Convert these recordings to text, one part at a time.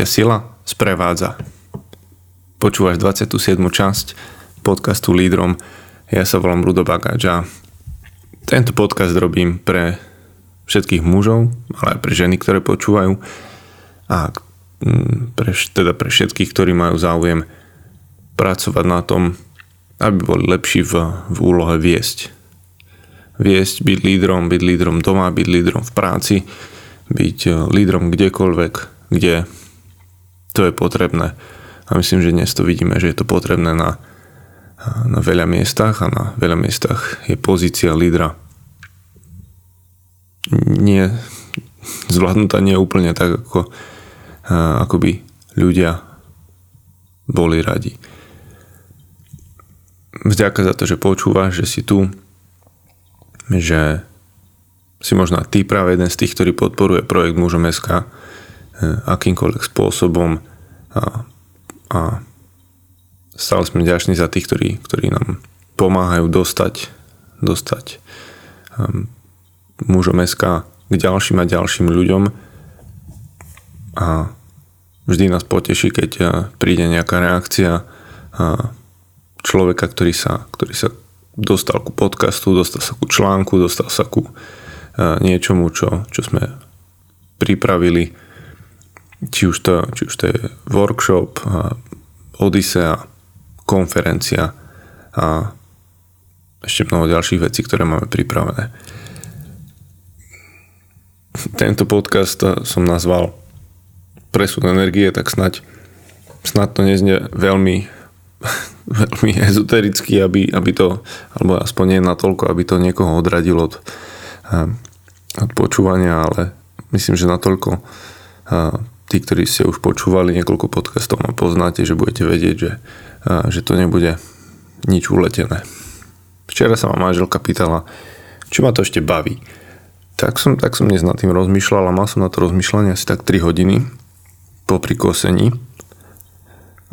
Ťa sila sprevádza. Počúvaš 27. časť podcastu Lídrom. Ja sa volám Rudo Bagáč a tento podcast robím pre všetkých mužov, ale aj pre ženy, ktoré počúvajú a mm, pre, teda pre všetkých, ktorí majú záujem pracovať na tom, aby boli lepší v, v úlohe viesť. Viesť, byť lídrom, byť lídrom doma, byť lídrom v práci, byť eh, lídrom kdekoľvek, kde to je potrebné. A myslím, že dnes to vidíme, že je to potrebné na, na veľa miestach a na veľa miestach je pozícia lídra nie zvládnutá nie úplne tak, ako, ako by ľudia boli radi. Vďaka za to, že počúvaš, že si tu, že si možno ty práve jeden z tých, ktorý podporuje projekt Mužom SK akýmkoľvek spôsobom a, a stále sme ďační za tých, ktorí, ktorí nám pomáhajú dostať, dostať um, mužom SK k ďalším a ďalším ľuďom. A vždy nás poteší, keď uh, príde nejaká reakcia uh, človeka, ktorý sa, ktorý sa dostal ku podcastu, dostal sa ku článku, dostal sa ku uh, niečomu, čo, čo sme pripravili či už to, či už to je workshop, Odisea, konferencia a ešte mnoho ďalších vecí, ktoré máme pripravené. Tento podcast som nazval Presun energie, tak snať, snad to neznie veľmi, veľmi ezotericky, aby, aby to, alebo aspoň nie natoľko, aby to niekoho odradilo od, od počúvania, ale myslím, že natoľko tí, ktorí ste už počúvali niekoľko podcastov a poznáte, že budete vedieť, že, že to nebude nič uletené. Včera sa ma manželka pýtala, čo ma to ešte baví. Tak som, tak som dnes nad tým rozmýšľal a mal som na to rozmýšľanie asi tak 3 hodiny po prikosení.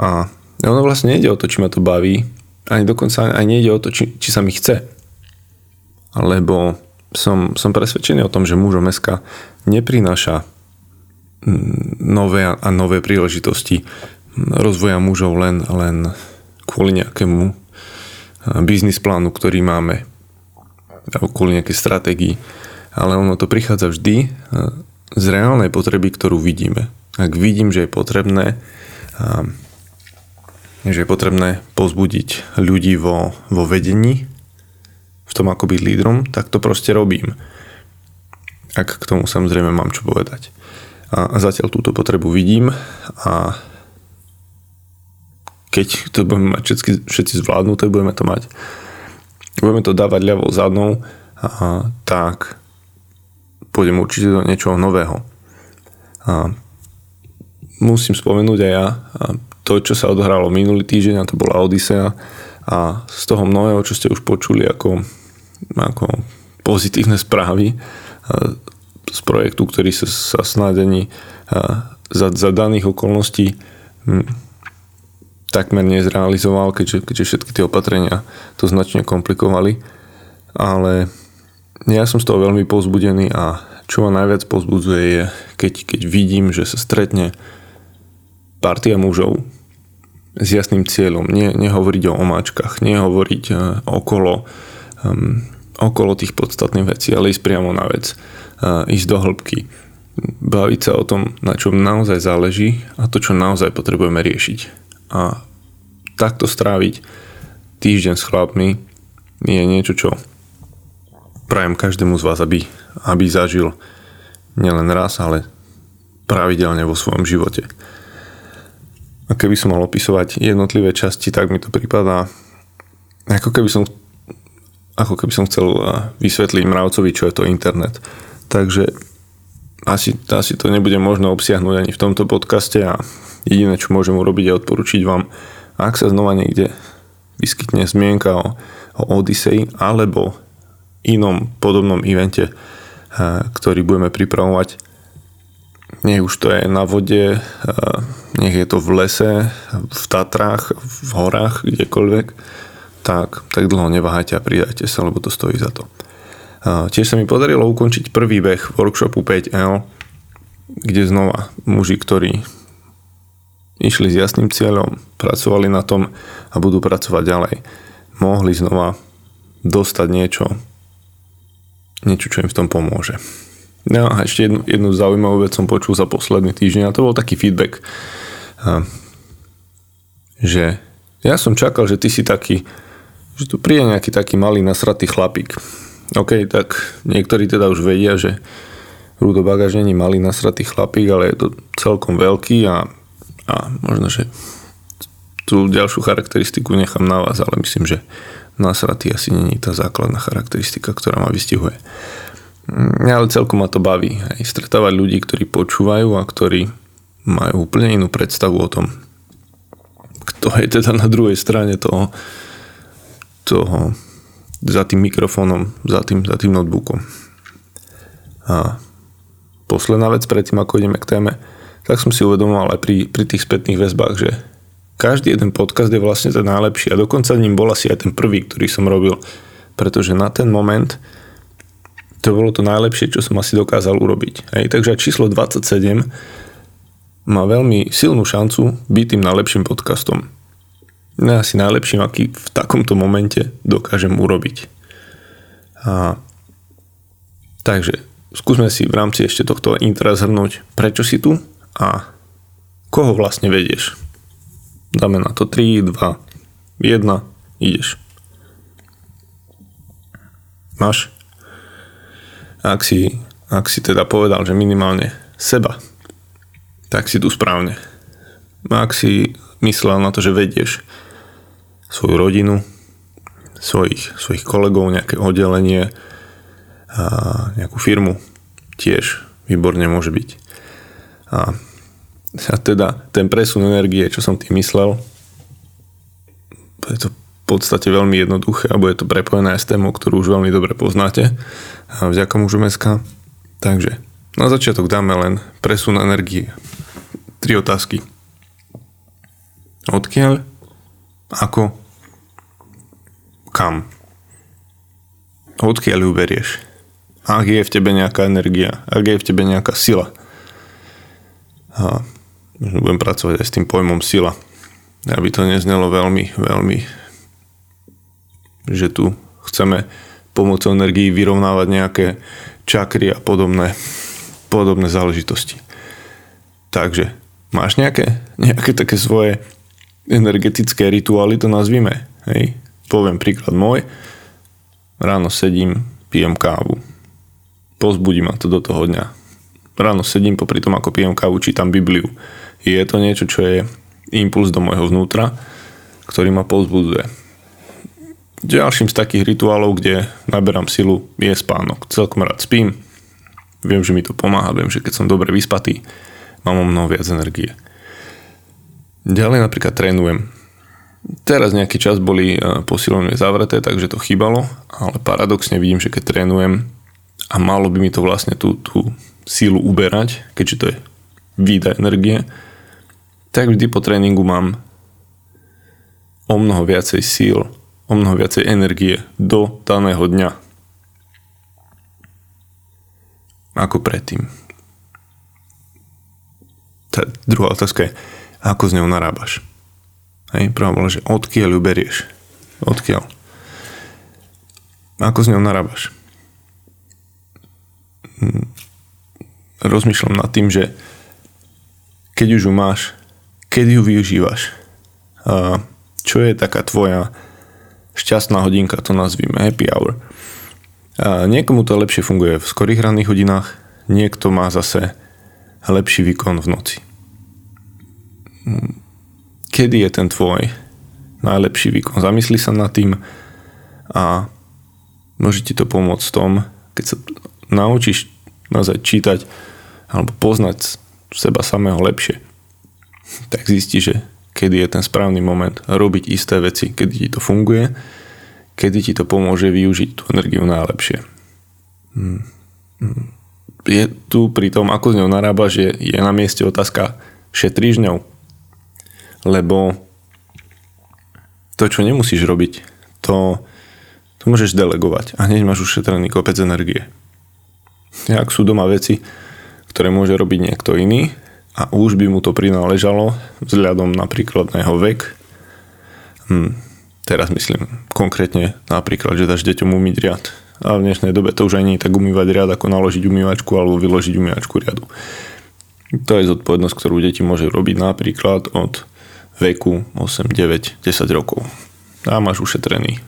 A ono vlastne nejde o to, či ma to baví, ani dokonca aj nejde o to, či, či sa mi chce. Lebo som, som presvedčený o tom, že mužom SK neprináša nové a nové príležitosti rozvoja mužov len, len kvôli nejakému biznis plánu, ktorý máme alebo kvôli nejakej stratégii. Ale ono to prichádza vždy z reálnej potreby, ktorú vidíme. Ak vidím, že je potrebné že je potrebné pozbudiť ľudí vo, vo vedení, v tom ako byť lídrom, tak to proste robím. Ak k tomu samozrejme mám čo povedať. A zatiaľ túto potrebu vidím a keď to budeme mať všetky, všetci zvládnuté, budeme to mať. Budeme to dávať ľavou zadnou, a, tak pôjdem určite do niečoho nového. A musím spomenúť aj ja to, čo sa odhralo minulý týždeň, a to bola Odisea a z toho mnohého, čo ste už počuli ako, ako pozitívne správy, z projektu, ktorý sa, sa snáď ani za, za daných okolností hm, takmer nezrealizoval, keďže, keďže všetky tie opatrenia to značne komplikovali. Ale ja som z toho veľmi pozbudený a čo ma najviac pozbudzuje je, keď, keď vidím, že sa stretne partia mužov s jasným cieľom. Nie, nehovoriť o omáčkach, nehovoriť uh, okolo, um, okolo tých podstatných vecí, ale ísť priamo na vec ísť do hĺbky, baviť sa o tom, na čom naozaj záleží a to, čo naozaj potrebujeme riešiť. A takto stráviť týždeň s chlapmi je niečo, čo prajem každému z vás, aby, aby zažil nielen raz, ale pravidelne vo svojom živote. A keby som mal opisovať jednotlivé časti, tak mi to prípada ako keby som ako keby som chcel vysvetliť mravcovi, čo je to internet. Takže asi, asi to nebude možno obsiahnuť ani v tomto podcaste a jediné, čo môžem urobiť je odporučiť vám, ak sa znova niekde vyskytne zmienka o, o Odyssey alebo inom podobnom evente, ktorý budeme pripravovať, nech už to je na vode, nech je to v lese, v Tatrách, v horách, kdekoľvek, tak, tak dlho neváhajte a pridajte sa, lebo to stojí za to. Tiež sa mi podarilo ukončiť prvý beh workshopu 5L, kde znova muži, ktorí išli s jasným cieľom, pracovali na tom a budú pracovať ďalej, mohli znova dostať niečo, niečo, čo im v tom pomôže. No a ešte jednu, jednu zaujímavú vec som počul za posledný týždeň a to bol taký feedback, že ja som čakal, že ty si taký, že tu príde nejaký taký malý nasratý chlapík. OK, tak niektorí teda už vedia, že Rudo Bagaž není malý nasratý chlapík, ale je to celkom veľký a, a možno, že tú ďalšiu charakteristiku nechám na vás, ale myslím, že nasratý asi není tá základná charakteristika, ktorá ma vystihuje. Ja, ale celkom ma to baví. Aj stretávať ľudí, ktorí počúvajú a ktorí majú úplne inú predstavu o tom, kto je teda na druhej strane toho, toho za tým mikrofónom, za tým, za tým notebookom. A posledná vec predtým, ako ideme k téme, tak som si uvedomoval aj pri, pri tých spätných väzbách, že každý jeden podcast je vlastne ten najlepší a dokonca ním bol asi aj ten prvý, ktorý som robil, pretože na ten moment to bolo to najlepšie, čo som asi dokázal urobiť. Hej, takže číslo 27 má veľmi silnú šancu byť tým najlepším podcastom asi najlepším, aký v takomto momente dokážem urobiť. A, takže skúsme si v rámci ešte tohto intra zhrnúť, prečo si tu a koho vlastne vedieš. Dáme na to 3, 2, 1, ideš. Máš? Ak si, ak si teda povedal, že minimálne seba, tak si tu správne. Ak si myslel na to, že vedieš svoju rodinu, svojich, svojich kolegov, nejaké oddelenie, a nejakú firmu tiež výborne môže byť. A, a teda ten presun energie, čo som tým myslel, je to v podstate veľmi jednoduché a bude to prepojené aj s témou, ktorú už veľmi dobre poznáte a vďaka mužu meska. Takže na začiatok dáme len presun energie. Tri otázky. Odkiaľ ako, kam. Odkiaľ ju berieš? Ak je v tebe nejaká energia, ak je v tebe nejaká sila. A budem pracovať aj s tým pojmom sila. Aby to neznelo veľmi, veľmi, že tu chceme pomocou energii vyrovnávať nejaké čakry a podobné, podobné záležitosti. Takže máš nejaké, nejaké také svoje energetické rituály, to nazvime. Hej. Poviem príklad môj. Ráno sedím, pijem kávu. Pozbudí ma to do toho dňa. Ráno sedím, popri tom ako pijem kávu, čítam Bibliu. Je to niečo, čo je impuls do môjho vnútra, ktorý ma pozbudzuje. Ďalším z takých rituálov, kde naberám silu, je spánok. Celkom rád spím. Viem, že mi to pomáha, viem, že keď som dobre vyspatý, mám o mnoho viac energie. Ďalej napríklad trénujem. Teraz nejaký čas boli e, posilovne zavreté, takže to chýbalo, ale paradoxne vidím, že keď trénujem a malo by mi to vlastne tú, tú sílu uberať, keďže to je výdaj energie, tak vždy po tréningu mám o mnoho viacej síl, o mnoho viacej energie do daného dňa ako predtým. Tá druhá otázka je, ako s ňou narábaš. Hej, prvá bola, že odkiaľ ju berieš. Odkiaľ. Ako s ňou narábaš. Hm. Rozmýšľam nad tým, že keď už ju máš, keď ju využívaš. A čo je taká tvoja šťastná hodinka, to nazvime happy hour. Niekomu to lepšie funguje v skorých ranných hodinách, niekto má zase lepší výkon v noci kedy je ten tvoj najlepší výkon. Zamysli sa nad tým a môže ti to pomôcť v tom, keď sa naučíš naozaj čítať alebo poznať seba samého lepšie, tak zistíš, že kedy je ten správny moment robiť isté veci, kedy ti to funguje, kedy ti to pomôže využiť tú energiu najlepšie. Hmm. Hmm. Je tu pri tom, ako s ňou narábaš, je, je na mieste otázka, šetríš ňou? Lebo to, čo nemusíš robiť, to, to môžeš delegovať a hneď máš ušetrený kopec energie. Ak sú doma veci, ktoré môže robiť niekto iný a už by mu to prináležalo vzhľadom napríklad na jeho vek. Hm, teraz myslím konkrétne napríklad, že dáš deťom umyť riad. A v dnešnej dobe to už ani tak umývať riad, ako naložiť umývačku alebo vyložiť umývačku riadu. To je zodpovednosť, ktorú deti môže robiť napríklad od veku 8, 9, 10 rokov. A máš ušetrený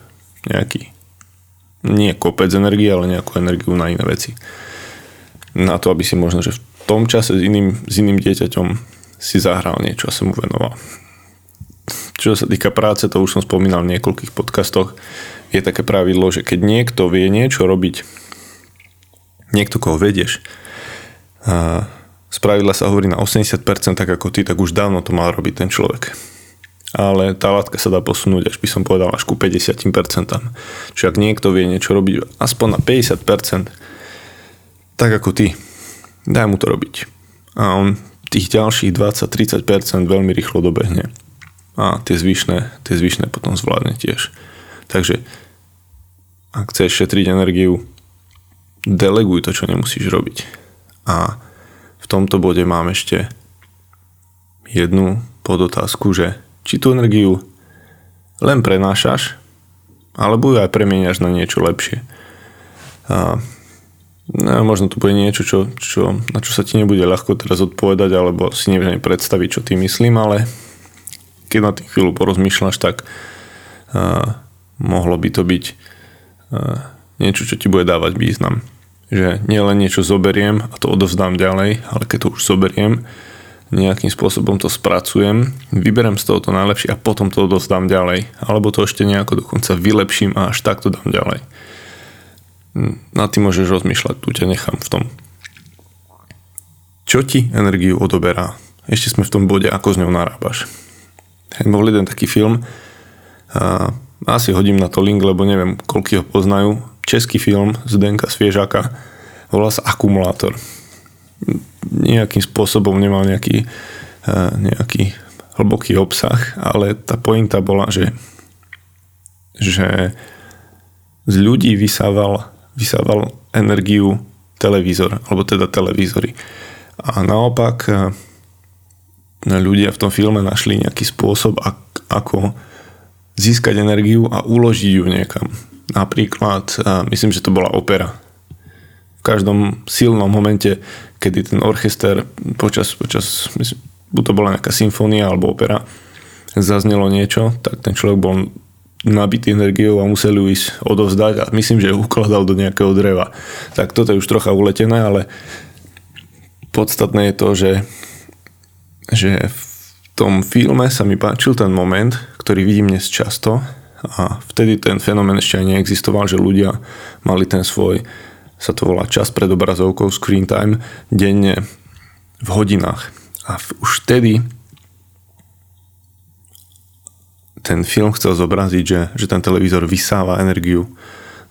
nejaký nie kopec energie, ale nejakú energiu na iné veci. Na to, aby si možno, že v tom čase s iným, s iným dieťaťom si zahral niečo a sa mu venoval. Čo sa týka práce, to už som spomínal v niekoľkých podcastoch, je také pravidlo, že keď niekto vie niečo robiť, niekto, koho vedieš, z pravidla sa hovorí na 80%, tak ako ty, tak už dávno to mal robiť ten človek. Ale tá látka sa dá posunúť, až by som povedal, až ku 50%. Čiže ak niekto vie niečo robiť aspoň na 50%, tak ako ty, daj mu to robiť. A on tých ďalších 20-30% veľmi rýchlo dobehne. A tie zvyšné, tie zvyšné potom zvládne tiež. Takže ak chceš šetriť energiu, deleguj to, čo nemusíš robiť. A tomto bode mám ešte jednu podotázku, že či tú energiu len prenášaš, alebo ju aj premieňaš na niečo lepšie. A No, možno to bude niečo, čo, čo, na čo sa ti nebude ľahko teraz odpovedať, alebo si nevieš predstaviť, čo ty myslím, ale keď na tým chvíľu porozmýšľaš, tak uh, mohlo by to byť uh, niečo, čo ti bude dávať význam. Že nielen niečo zoberiem a to odovzdám ďalej, ale keď to už zoberiem, nejakým spôsobom to spracujem, vyberem z toho to najlepšie a potom to odovzdám ďalej. Alebo to ešte nejako dokonca vylepším a až tak to dám ďalej na tým môžeš rozmýšľať, tu ťa nechám v tom. Čo ti energiu odoberá? Ešte sme v tom bode, ako s ňou narábaš. Bol jeden taký film, a asi hodím na to link, lebo neviem, koľko ho poznajú. Český film z Denka Sviežaka, volá sa Akumulátor. Nejakým spôsobom nemal nejaký, nejaký hlboký obsah, ale tá pointa bola, že, že z ľudí vysával vysával energiu televízor, alebo teda televízory. A naopak e, ľudia v tom filme našli nejaký spôsob, ako získať energiu a uložiť ju niekam. Napríklad, myslím, že to bola opera. V každom silnom momente, kedy ten orchester počas, počas myslím, buď to bola nejaká symfónia alebo opera, zaznelo niečo, tak ten človek bol nabitý energiou a museli ju ísť odovzdať a myslím, že ju ukladal do nejakého dreva. Tak toto je už trocha uletené, ale podstatné je to, že, že v tom filme sa mi páčil ten moment, ktorý vidím dnes často a vtedy ten fenomén ešte aj neexistoval, že ľudia mali ten svoj, sa to volá čas pred obrazovkou, screen time, denne v hodinách. A už vtedy ten film chcel zobraziť, že, že ten televízor vysáva energiu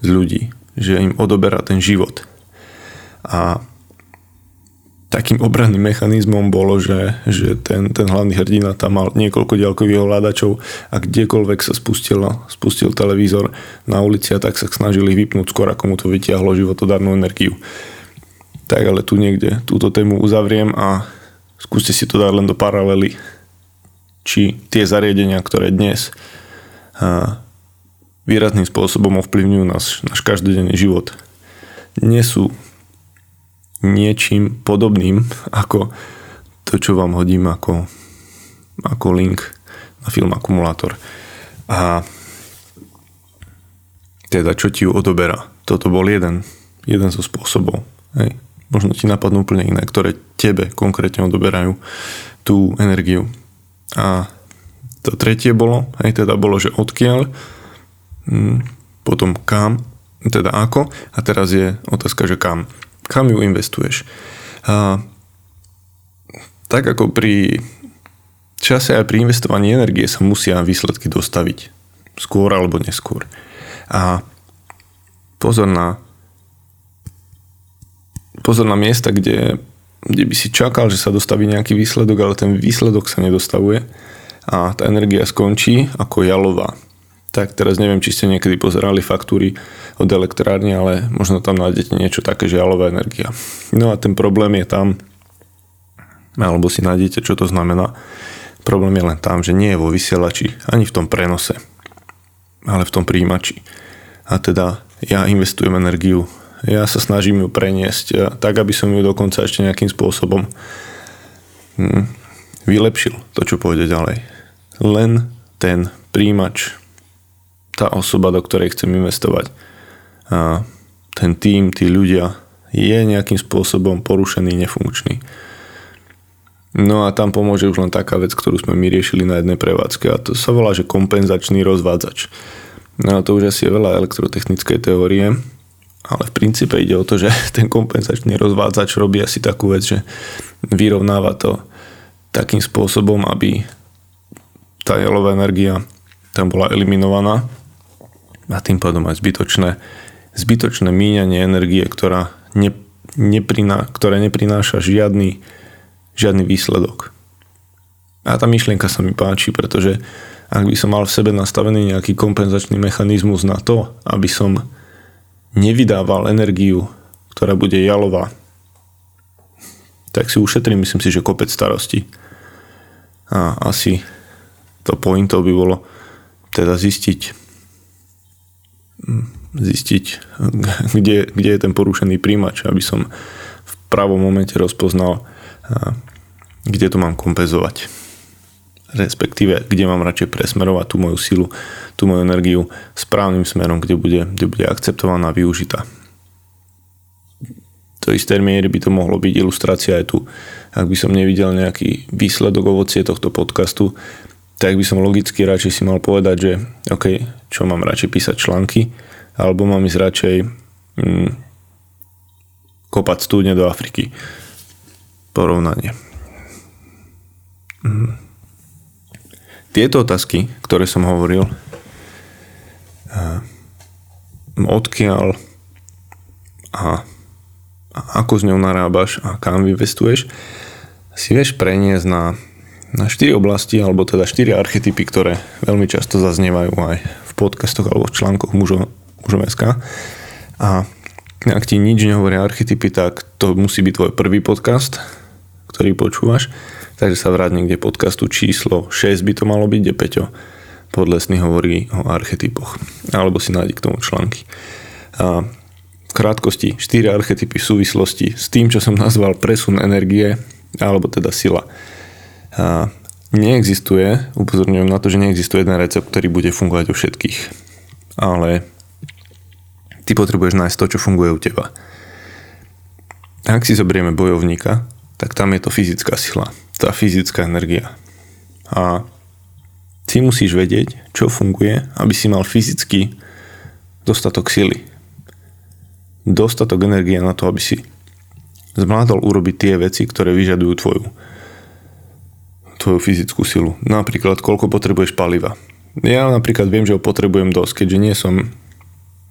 z ľudí, že im odoberá ten život. A takým obranným mechanizmom bolo, že, že ten, ten hlavný hrdina tam mal niekoľko ďalkových ovládačov a kdekoľvek sa spustil, spustil televízor na ulici a tak sa snažili vypnúť skôr, ako mu to vytiahlo životodárnu energiu. Tak ale tu niekde túto tému uzavriem a skúste si to dať len do paralely či tie zariadenia, ktoré dnes výrazným spôsobom ovplyvňujú náš, náš každodenný život, nie sú niečím podobným ako to, čo vám hodím ako, ako link na film Akumulátor. A teda čo ti ju odoberá. Toto bol jeden, jeden zo spôsobov. Hej. Možno ti napadnú úplne iné, ktoré tebe konkrétne odoberajú tú energiu. A to tretie bolo, aj teda bolo, že odkiaľ, mm, potom kam, teda ako a teraz je otázka, že kam. Kam ju investuješ. A, tak ako pri čase aj pri investovaní energie sa musia výsledky dostaviť. Skôr alebo neskôr. A pozor na pozor na miesta, kde kde by si čakal, že sa dostaví nejaký výsledok, ale ten výsledok sa nedostavuje a tá energia skončí ako jalová. Tak teraz neviem, či ste niekedy pozerali faktúry od elektrárne, ale možno tam nájdete niečo také, že jalová energia. No a ten problém je tam, alebo si nájdete, čo to znamená. Problém je len tam, že nie je vo vysielači, ani v tom prenose, ale v tom príjimači. A teda ja investujem energiu, ja sa snažím ju preniesť tak, aby som ju dokonca ešte nejakým spôsobom hm, vylepšil to, čo pôjde ďalej. Len ten príjimač, tá osoba, do ktorej chcem investovať, a ten tým, tí ľudia, je nejakým spôsobom porušený, nefunkčný. No a tam pomôže už len taká vec, ktorú sme my riešili na jednej prevádzke a to sa volá, že kompenzačný rozvádzač. No a to už asi je veľa elektrotechnickej teórie, ale v princípe ide o to, že ten kompenzačný rozvádzač robí asi takú vec, že vyrovnáva to takým spôsobom, aby tá jelová energia tam bola eliminovaná a tým pádom aj zbytočné, zbytočné míňanie energie, ktorá ne, nepriná, ktoré neprináša žiadny, žiadny výsledok. A tá myšlienka sa mi páči, pretože ak by som mal v sebe nastavený nejaký kompenzačný mechanizmus na to, aby som nevydával energiu, ktorá bude jalová, tak si ušetrím, myslím si, že kopec starosti. A asi to pointov by bolo teda zistiť, zistiť, kde, kde je ten porušený príjimač, aby som v pravom momente rozpoznal, kde to mám kompenzovať. Respektíve, kde mám radšej presmerovať tú moju silu, tú moju energiu správnym smerom, kde bude, kde bude akceptovaná využitá. Do istej miery by to mohlo byť ilustrácia aj tu. Ak by som nevidel nejaký výsledok ovocie tohto podcastu, tak by som logicky radšej si mal povedať, že OK, čo mám radšej písať články, alebo mám ísť radšej mm, kopať studne do Afriky. Porovnanie. Mm. Tieto otázky, ktoré som hovoril, odkiaľ a, a ako s ňou narábaš a kam investuješ, si vieš preniesť na, na 4 oblasti, alebo teda 4 archetypy, ktoré veľmi často zaznievajú aj v podcastoch alebo v článkoch mužov, mužov.sk. A ak ti nič nehovoria archetypy, tak to musí byť tvoj prvý podcast, ktorý počúvaš. Takže sa vráť niekde podcastu číslo 6 by to malo byť, kde Peťo Podlesný hovorí o archetypoch. Alebo si nájdi k tomu články. A v krátkosti 4 archetypy v súvislosti s tým, čo som nazval presun energie, alebo teda sila. A neexistuje, upozorňujem na to, že neexistuje jeden recept, ktorý bude fungovať u všetkých. Ale ty potrebuješ nájsť to, čo funguje u teba. Ak si zoberieme bojovníka, tak tam je to fyzická sila, tá fyzická energia. A ty musíš vedieť, čo funguje, aby si mal fyzicky dostatok sily. Dostatok energie na to, aby si zvládol urobiť tie veci, ktoré vyžadujú tvoju, tvoju fyzickú silu. Napríklad, koľko potrebuješ paliva. Ja napríklad viem, že ho potrebujem dosť, keďže nie som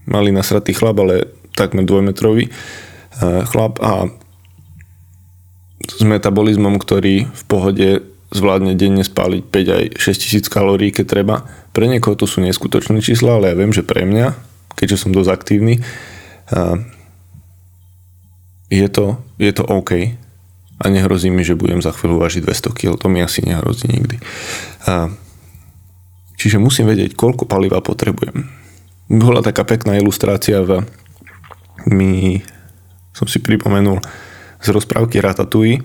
malý nasratý chlap, ale takmer dvojmetrový eh, chlap a s metabolizmom, ktorý v pohode zvládne denne spáliť 5 aj 6 tisíc kalórií, keď treba. Pre niekoho to sú neskutočné čísla, ale ja viem, že pre mňa, keďže som dosť aktívny, eh, je to, je to OK a nehrozí mi, že budem za chvíľu vážiť 200 kg, to mi asi nehrozí nikdy. Eh, čiže musím vedieť, koľko paliva potrebujem bola taká pekná ilustrácia v mi som si pripomenul z rozprávky Ratatouille,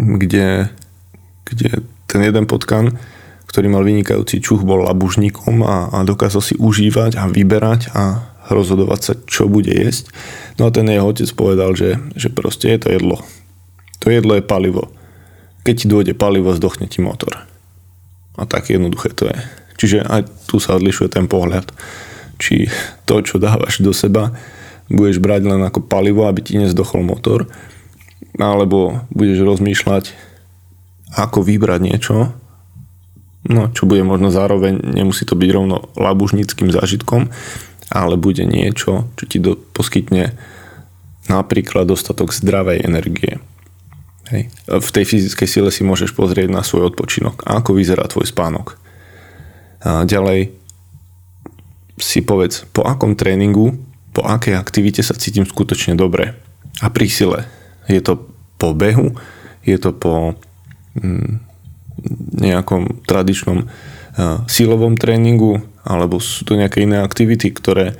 kde, kde ten jeden potkan, ktorý mal vynikajúci čuch, bol labužníkom a, a dokázal si užívať a vyberať a rozhodovať sa, čo bude jesť. No a ten jeho otec povedal, že, že proste je to jedlo. To jedlo je palivo. Keď ti dôjde palivo, zdochne ti motor. A tak jednoduché to je. Čiže aj tu sa odlišuje ten pohľad či to, čo dávaš do seba, budeš brať len ako palivo, aby ti nezdochol motor, alebo budeš rozmýšľať, ako vybrať niečo, no, čo bude možno zároveň, nemusí to byť rovno labužnickým zážitkom, ale bude niečo, čo ti do, poskytne napríklad dostatok zdravej energie. Hej. V tej fyzickej sile si môžeš pozrieť na svoj odpočinok a ako vyzerá tvoj spánok. A ďalej si povedz, po akom tréningu, po akej aktivite sa cítim skutočne dobre. A pri sile je to po behu, je to po mm, nejakom tradičnom silovom tréningu, alebo sú to nejaké iné aktivity, ktoré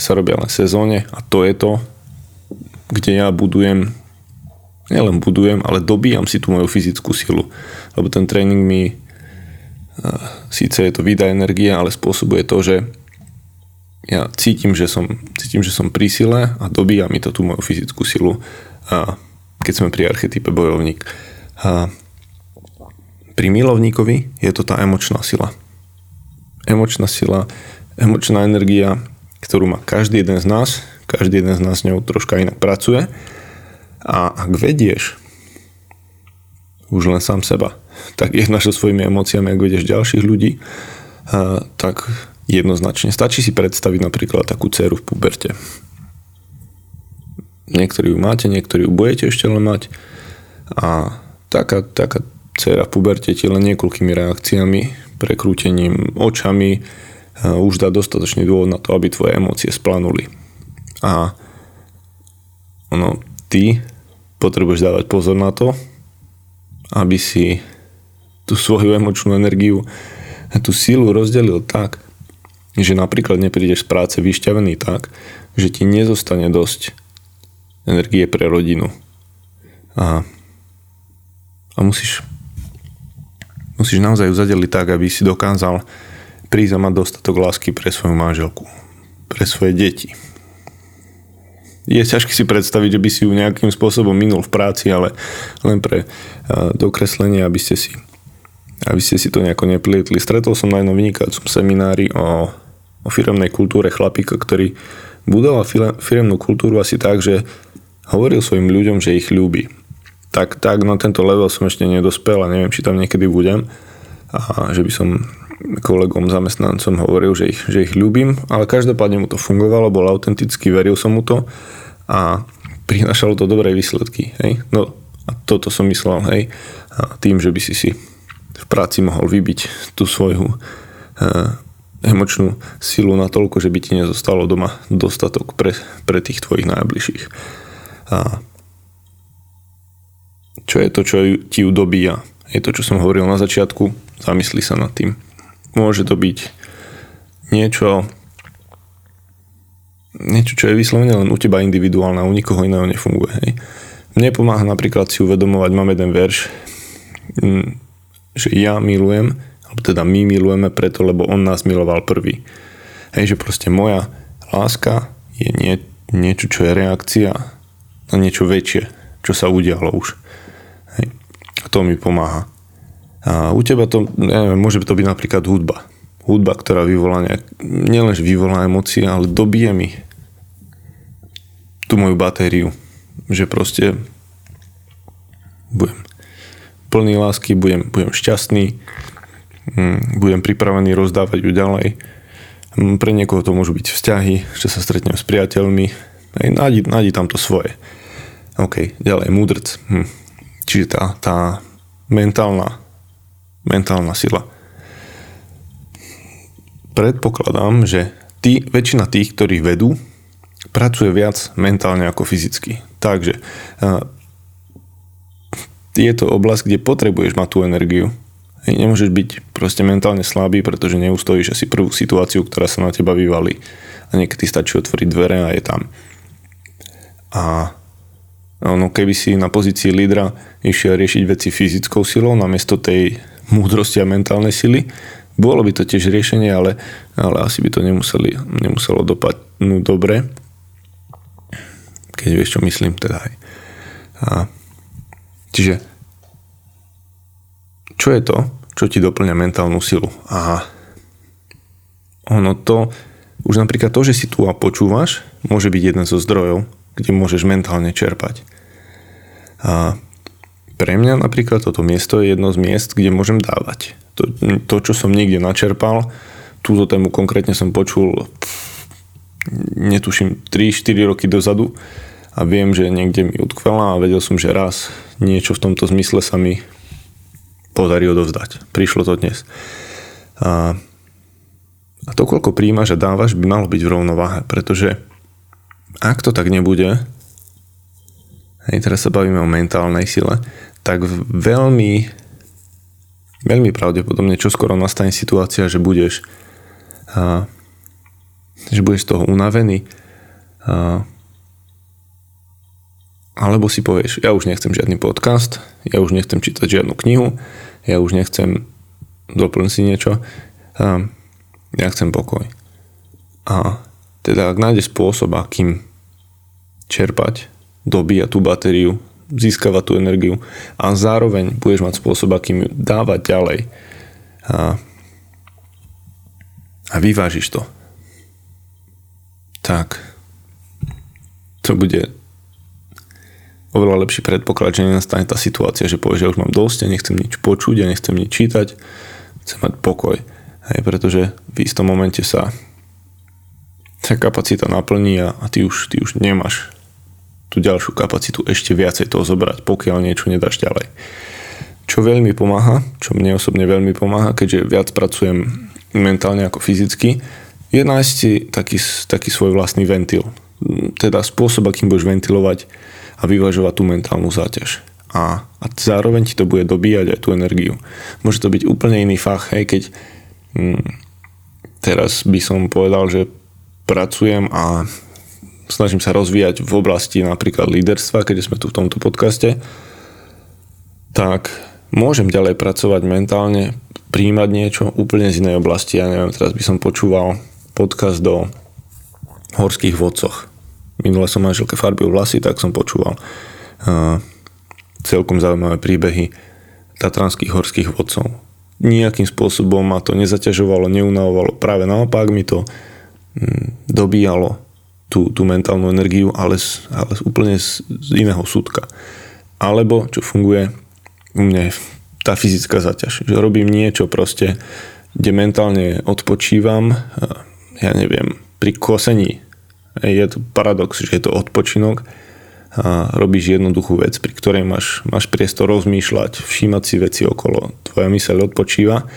sa robia len sezóne a to je to, kde ja budujem, nielen budujem, ale dobíjam si tú moju fyzickú silu. Lebo ten tréning mi síce je to výda energie, ale spôsobuje to, že ja cítim, že som, cítim, že som pri sile a dobíja mi to tú moju fyzickú silu, a keď sme pri archetype bojovník. A pri milovníkovi je to tá emočná sila. Emočná sila, emočná energia, ktorú má každý jeden z nás, každý jeden z nás s ňou troška inak pracuje a ak vedieš už len sám seba, tak jednáš so svojimi emóciami, ak vedieš ďalších ľudí, tak jednoznačne. Stačí si predstaviť napríklad takú dceru v puberte. Niektorí ju máte, niektorí ju budete ešte len mať a taká, taká dcera v puberte ti len niekoľkými reakciami, prekrútením očami už dá dostatočný dôvod na to, aby tvoje emócie splanuli. A ono, ty potrebuješ dávať pozor na to, aby si tú svoju emočnú energiu, tú sílu rozdelil tak, že napríklad neprídeš z práce vyšťavený tak, že ti nezostane dosť energie pre rodinu. A, a musíš musíš naozaj ju zadeliť tak, aby si dokázal prísť a mať dostatok lásky pre svoju manželku, pre svoje deti. Je ťažké si predstaviť, že by si ju nejakým spôsobom minul v práci, ale len pre dokreslenie, aby ste si aby ste si to nejako neplietli. Stretol som na jednom vynikajúcom seminári o, o firemnej kultúre chlapíka, ktorý budoval firemnú kultúru asi tak, že hovoril svojim ľuďom, že ich ľúbi tak, tak na tento level som ešte nedospel a neviem, či tam niekedy budem. A že by som kolegom, zamestnancom hovoril, že ich, že ich ľúbim, ale každopádne mu to fungovalo, bol autentický, veril som mu to a prinašalo to dobré výsledky. Hej? No a toto som myslel, hej, a tým, že by si si v práci mohol vybiť tú svoju e, emočnú silu na toľko, že by ti nezostalo doma dostatok pre, pre tých tvojich najbližších. A čo je to, čo ti ju dobíja. Je to, čo som hovoril na začiatku, zamysli sa nad tým. Môže to byť niečo, niečo, čo je vyslovene len u teba individuálne u nikoho iného nefunguje. Hej. Mne pomáha napríklad si uvedomovať, mám jeden verš, mm, že ja milujem, alebo teda my milujeme preto, lebo on nás miloval prvý. Hej, že proste moja láska je nie, niečo, čo je reakcia na niečo väčšie, čo sa udialo už. A to mi pomáha. A u teba to, neviem, môže to byť napríklad hudba. Hudba, ktorá vyvolá nejak, nielenže vyvolá emócie, ale dobije mi tú moju batériu. Že proste budem plný lásky, budem, budem šťastný, mm, budem pripravený rozdávať ju ďalej. Mm, pre niekoho to môžu byť vzťahy, že sa stretnem s priateľmi. nájdi, nájdi tam to svoje. OK, ďalej, múdrc. Hm Čiže tá, tá mentálna, mentálna sila. Predpokladám, že tí, väčšina tých, ktorí vedú, pracuje viac mentálne ako fyzicky. Takže je to oblasť, kde potrebuješ mať tú energiu. Nemôžeš byť proste mentálne slabý, pretože neustojíš asi prvú situáciu, ktorá sa na teba vyvalí. A niekedy stačí otvoriť dvere a je tam. A ono, keby si na pozícii lídra išiel riešiť veci fyzickou silou namiesto tej múdrosti a mentálnej sily, bolo by to tiež riešenie, ale, ale asi by to nemuseli, nemuselo dopadnúť dobre. Keď vieš, čo myslím, teda aj. A, čiže čo je to, čo ti doplňa mentálnu silu? A ono to, už napríklad to, že si tu a počúvaš, môže byť jeden zo zdrojov, kde môžeš mentálne čerpať. A pre mňa napríklad toto miesto je jedno z miest, kde môžem dávať. To, to čo som niekde načerpal, túto tému konkrétne som počul netuším 3-4 roky dozadu a viem, že niekde mi utkvela a vedel som, že raz niečo v tomto zmysle sa mi podarí odovzdať. Prišlo to dnes. A, a to, koľko príjmaš a dávaš, by malo byť v rovnováhe, pretože ak to tak nebude, hej, teraz sa bavíme o mentálnej sile, tak veľmi, veľmi pravdepodobne čoskoro nastane situácia, že budeš a, že budeš z toho unavený a, alebo si povieš, ja už nechcem žiadny podcast, ja už nechcem čítať žiadnu knihu, ja už nechcem doplniť si niečo, a, ja chcem pokoj. A teda ak nájdeš spôsob, akým čerpať, dobíjať tú batériu, získavať tú energiu a zároveň budeš mať spôsob, akým ju dávať ďalej. A, a vyvážiš to, tak. To bude oveľa lepší predpoklad, že nenastane tá situácia, že povieš, že už mám dosť, ja nechcem nič počuť, ja nechcem nič čítať, chcem mať pokoj. Hej, pretože v istom momente sa sa kapacita naplní a, a ty, už, ty už nemáš tú ďalšiu kapacitu ešte viacej toho zobrať, pokiaľ niečo nedáš ďalej. Čo veľmi pomáha, čo mne osobne veľmi pomáha, keďže viac pracujem mentálne ako fyzicky, je nájsť si taký, taký svoj vlastný ventil. Teda spôsob, akým budeš ventilovať a vyvažovať tú mentálnu záťaž. A, a zároveň ti to bude dobíjať aj tú energiu. Môže to byť úplne iný fach, hej, keď hm, teraz by som povedal, že pracujem a snažím sa rozvíjať v oblasti napríklad líderstva, keď sme tu v tomto podcaste, tak môžem ďalej pracovať mentálne, príjmať niečo úplne z inej oblasti. Ja neviem, teraz by som počúval podcast do horských vodcoch. Minule som manželke farbil vlasy, tak som počúval uh, celkom zaujímavé príbehy tatranských horských vodcov. Nijakým spôsobom ma to nezaťažovalo, neunavovalo. Práve naopak mi to Mm, dobíjalo tú, tú mentálnu energiu, ale, ale úplne z, z iného súdka. Alebo, čo funguje u mňa tá fyzická zaťaž. Že robím niečo proste, kde mentálne odpočívam, ja neviem, pri kosení. Je to paradox, že je to odpočinok a robíš jednoduchú vec, pri ktorej máš, máš priestor rozmýšľať, všímať si veci okolo. Tvoja myseľ odpočíva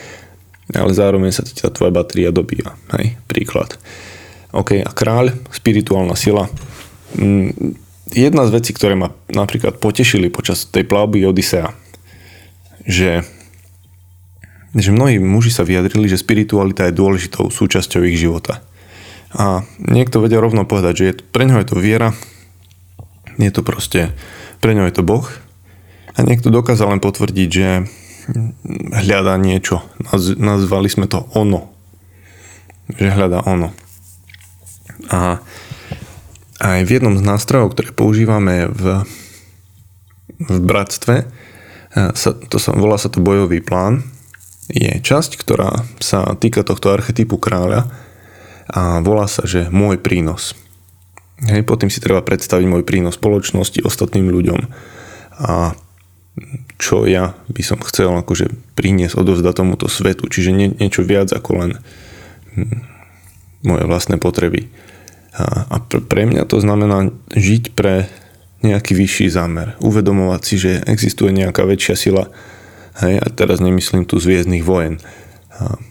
ale zároveň sa tá tvoja batéria dobíja. Hej, príklad. OK, a kráľ, spirituálna sila. Mm, jedna z vecí, ktoré ma napríklad potešili počas tej plavby Odisea, že, že mnohí muži sa vyjadrili, že spiritualita je dôležitou súčasťou ich života. A niekto vedia rovno povedať, že je, pre ňo je to viera, je to proste, pre ňo je to Boh. A niekto dokázal len potvrdiť, že hľadá niečo. Naz, nazvali sme to ono. Že hľadá ono. A aj v jednom z nástrojov, ktoré používame v, v bratstve, sa, to sa, volá sa to bojový plán, je časť, ktorá sa týka tohto archetypu kráľa a volá sa, že môj prínos. Hej, potom si treba predstaviť môj prínos spoločnosti, ostatným ľuďom. A čo ja by som chcel akože priniesť, odovzdať tomuto svetu. Čiže nie, niečo viac ako len hm, moje vlastné potreby. A, pre mňa to znamená žiť pre nejaký vyšší zámer. Uvedomovať si, že existuje nejaká väčšia sila. Hej, a teraz nemyslím tu zviezdnych vojen. A,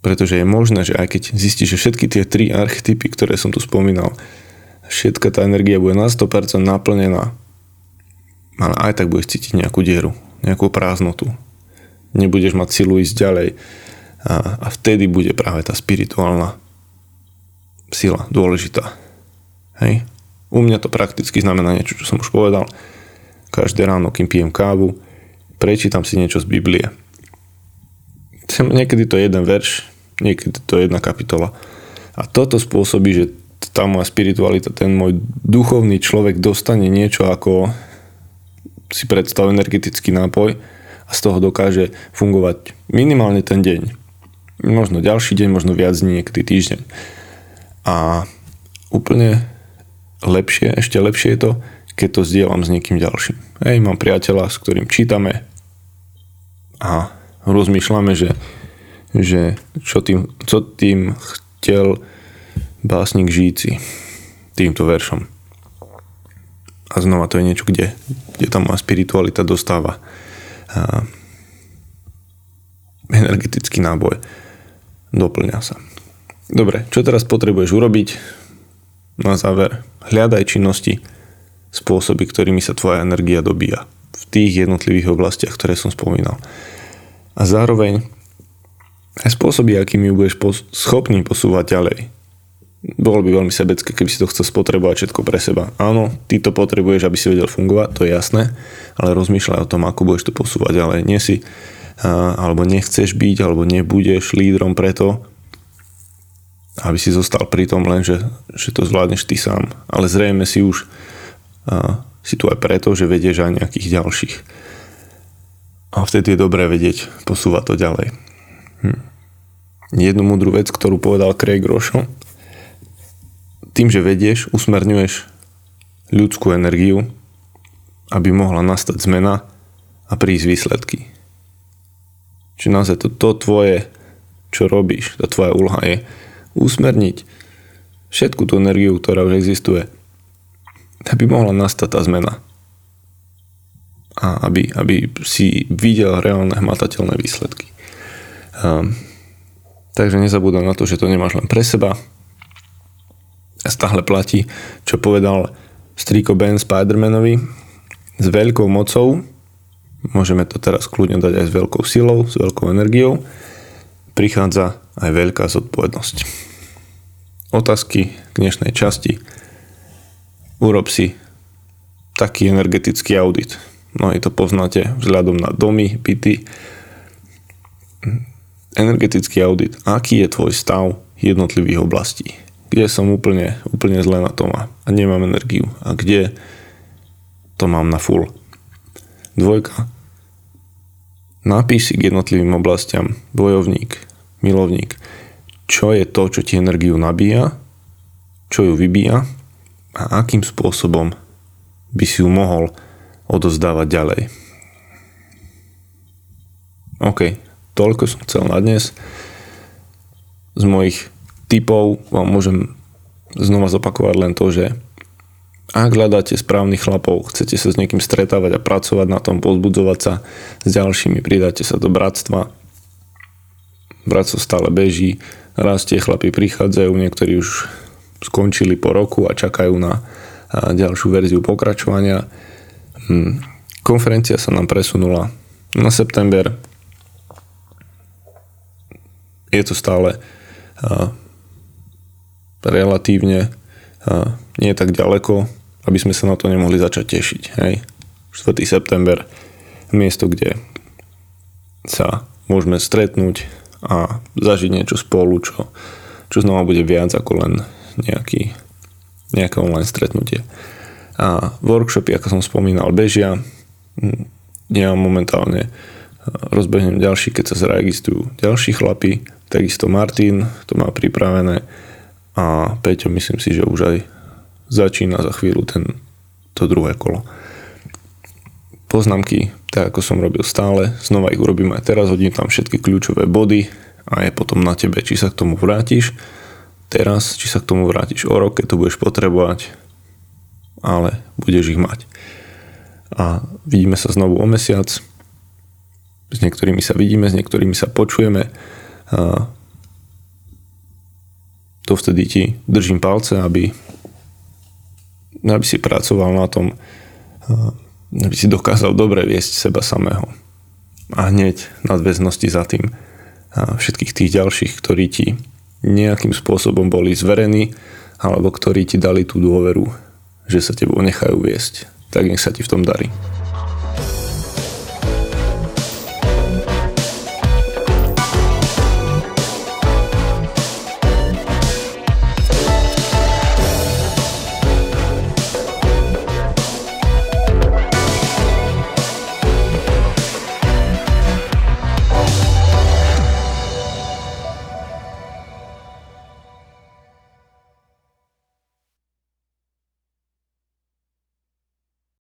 pretože je možné, že aj keď zistíš, že všetky tie tri archetypy, ktoré som tu spomínal, všetka tá energia bude na 100% naplnená ale aj tak budeš cítiť nejakú dieru, nejakú prázdnotu. Nebudeš mať silu ísť ďalej a, a vtedy bude práve tá spirituálna sila dôležitá. Hej? U mňa to prakticky znamená niečo, čo som už povedal. Každé ráno, kým pijem kávu, prečítam si niečo z Biblie. Niekedy to je jeden verš, niekedy to je jedna kapitola. A toto spôsobí, že tá moja spiritualita, ten môj duchovný človek dostane niečo ako si predstav energetický nápoj a z toho dokáže fungovať minimálne ten deň. Možno ďalší deň, možno viac dní, niekedy týždeň. A úplne lepšie, ešte lepšie je to, keď to zdieľam s niekým ďalším. Hej, mám priateľa, s ktorým čítame a rozmýšľame, že, že čo, tým, čo tým chcel básnik Žíci týmto veršom. A znova to je niečo, kde, kde tá moja spiritualita dostáva a, energetický náboj. Doplňa sa. Dobre, čo teraz potrebuješ urobiť? Na záver, hľadaj činnosti spôsoby, ktorými sa tvoja energia dobíja v tých jednotlivých oblastiach, ktoré som spomínal. A zároveň aj spôsoby, akými budeš pos- schopný posúvať ďalej. Bolo by veľmi sebecké, keby si to chcel spotrebovať všetko pre seba. Áno, ty to potrebuješ, aby si vedel fungovať, to je jasné, ale rozmýšľaj o tom, ako budeš to posúvať ďalej. Nie si, alebo nechceš byť, alebo nebudeš lídrom preto, aby si zostal pri tom len, že, že to zvládneš ty sám. Ale zrejme si už uh, si tu aj preto, že vedieš aj nejakých ďalších. A vtedy je dobré vedieť posúvať to ďalej. Hm. Jednu múdru vec, ktorú povedal Craig Rošo, tým, že vedieš, usmerňuješ ľudskú energiu, aby mohla nastať zmena a prísť výsledky. Čiže naozaj to, to tvoje, čo robíš, tá tvoja úloha je usmerniť všetku tú energiu, ktorá už existuje, aby mohla nastať tá zmena. A aby, aby si videl reálne hmatateľné výsledky. Um, takže nezabúdam na to, že to nemáš len pre seba. A stále platí, čo povedal striko Ben Spidermanovi. S veľkou mocou, môžeme to teraz kľudne dať aj s veľkou silou, s veľkou energiou, prichádza aj veľká zodpovednosť otázky k dnešnej časti. Urob si taký energetický audit. No i to poznáte vzhľadom na domy, byty. Energetický audit. Aký je tvoj stav jednotlivých oblastí? Kde som úplne, úplne zle na tom a nemám energiu? A kde to mám na full? Dvojka. Napíš si k jednotlivým oblastiam bojovník, milovník čo je to, čo ti energiu nabíja, čo ju vybíja a akým spôsobom by si ju mohol odozdávať ďalej. OK, toľko som chcel na dnes. Z mojich typov vám môžem znova zopakovať len to, že ak hľadáte správnych chlapov, chcete sa s niekým stretávať a pracovať na tom, pozbudzovať sa s ďalšími, pridáte sa do bratstva. Bratstvo stále beží, Raz tie chlapi prichádzajú, niektorí už skončili po roku a čakajú na ďalšiu verziu pokračovania. Hm, konferencia sa nám presunula na september. Je to stále relatívne nie tak ďaleko, aby sme sa na to nemohli začať tešiť. Hej? 4. september, miesto, kde sa môžeme stretnúť, a zažiť niečo spolu, čo, čo znova bude viac ako len nejaký, nejaké online stretnutie. A workshopy, ako som spomínal, bežia. Ja momentálne rozbehnem ďalší, keď sa zaregistrujú ďalší chlapi, takisto Martin to má pripravené a Peťo myslím si, že už aj začína za chvíľu ten, to druhé kolo. Poznámky tak ako som robil stále, znova ich urobím aj teraz, hodím tam všetky kľúčové body a je potom na tebe, či sa k tomu vrátiš teraz, či sa k tomu vrátiš o rok, keď to budeš potrebovať, ale budeš ich mať. A vidíme sa znovu o mesiac, s niektorými sa vidíme, s niektorými sa počujeme. A to vtedy ti držím palce, aby, aby si pracoval na tom, aby si dokázal dobre viesť seba samého. A hneď nadväznosti za tým a všetkých tých ďalších, ktorí ti nejakým spôsobom boli zverení alebo ktorí ti dali tú dôveru, že sa tebou nechajú viesť. Tak nech sa ti v tom darí.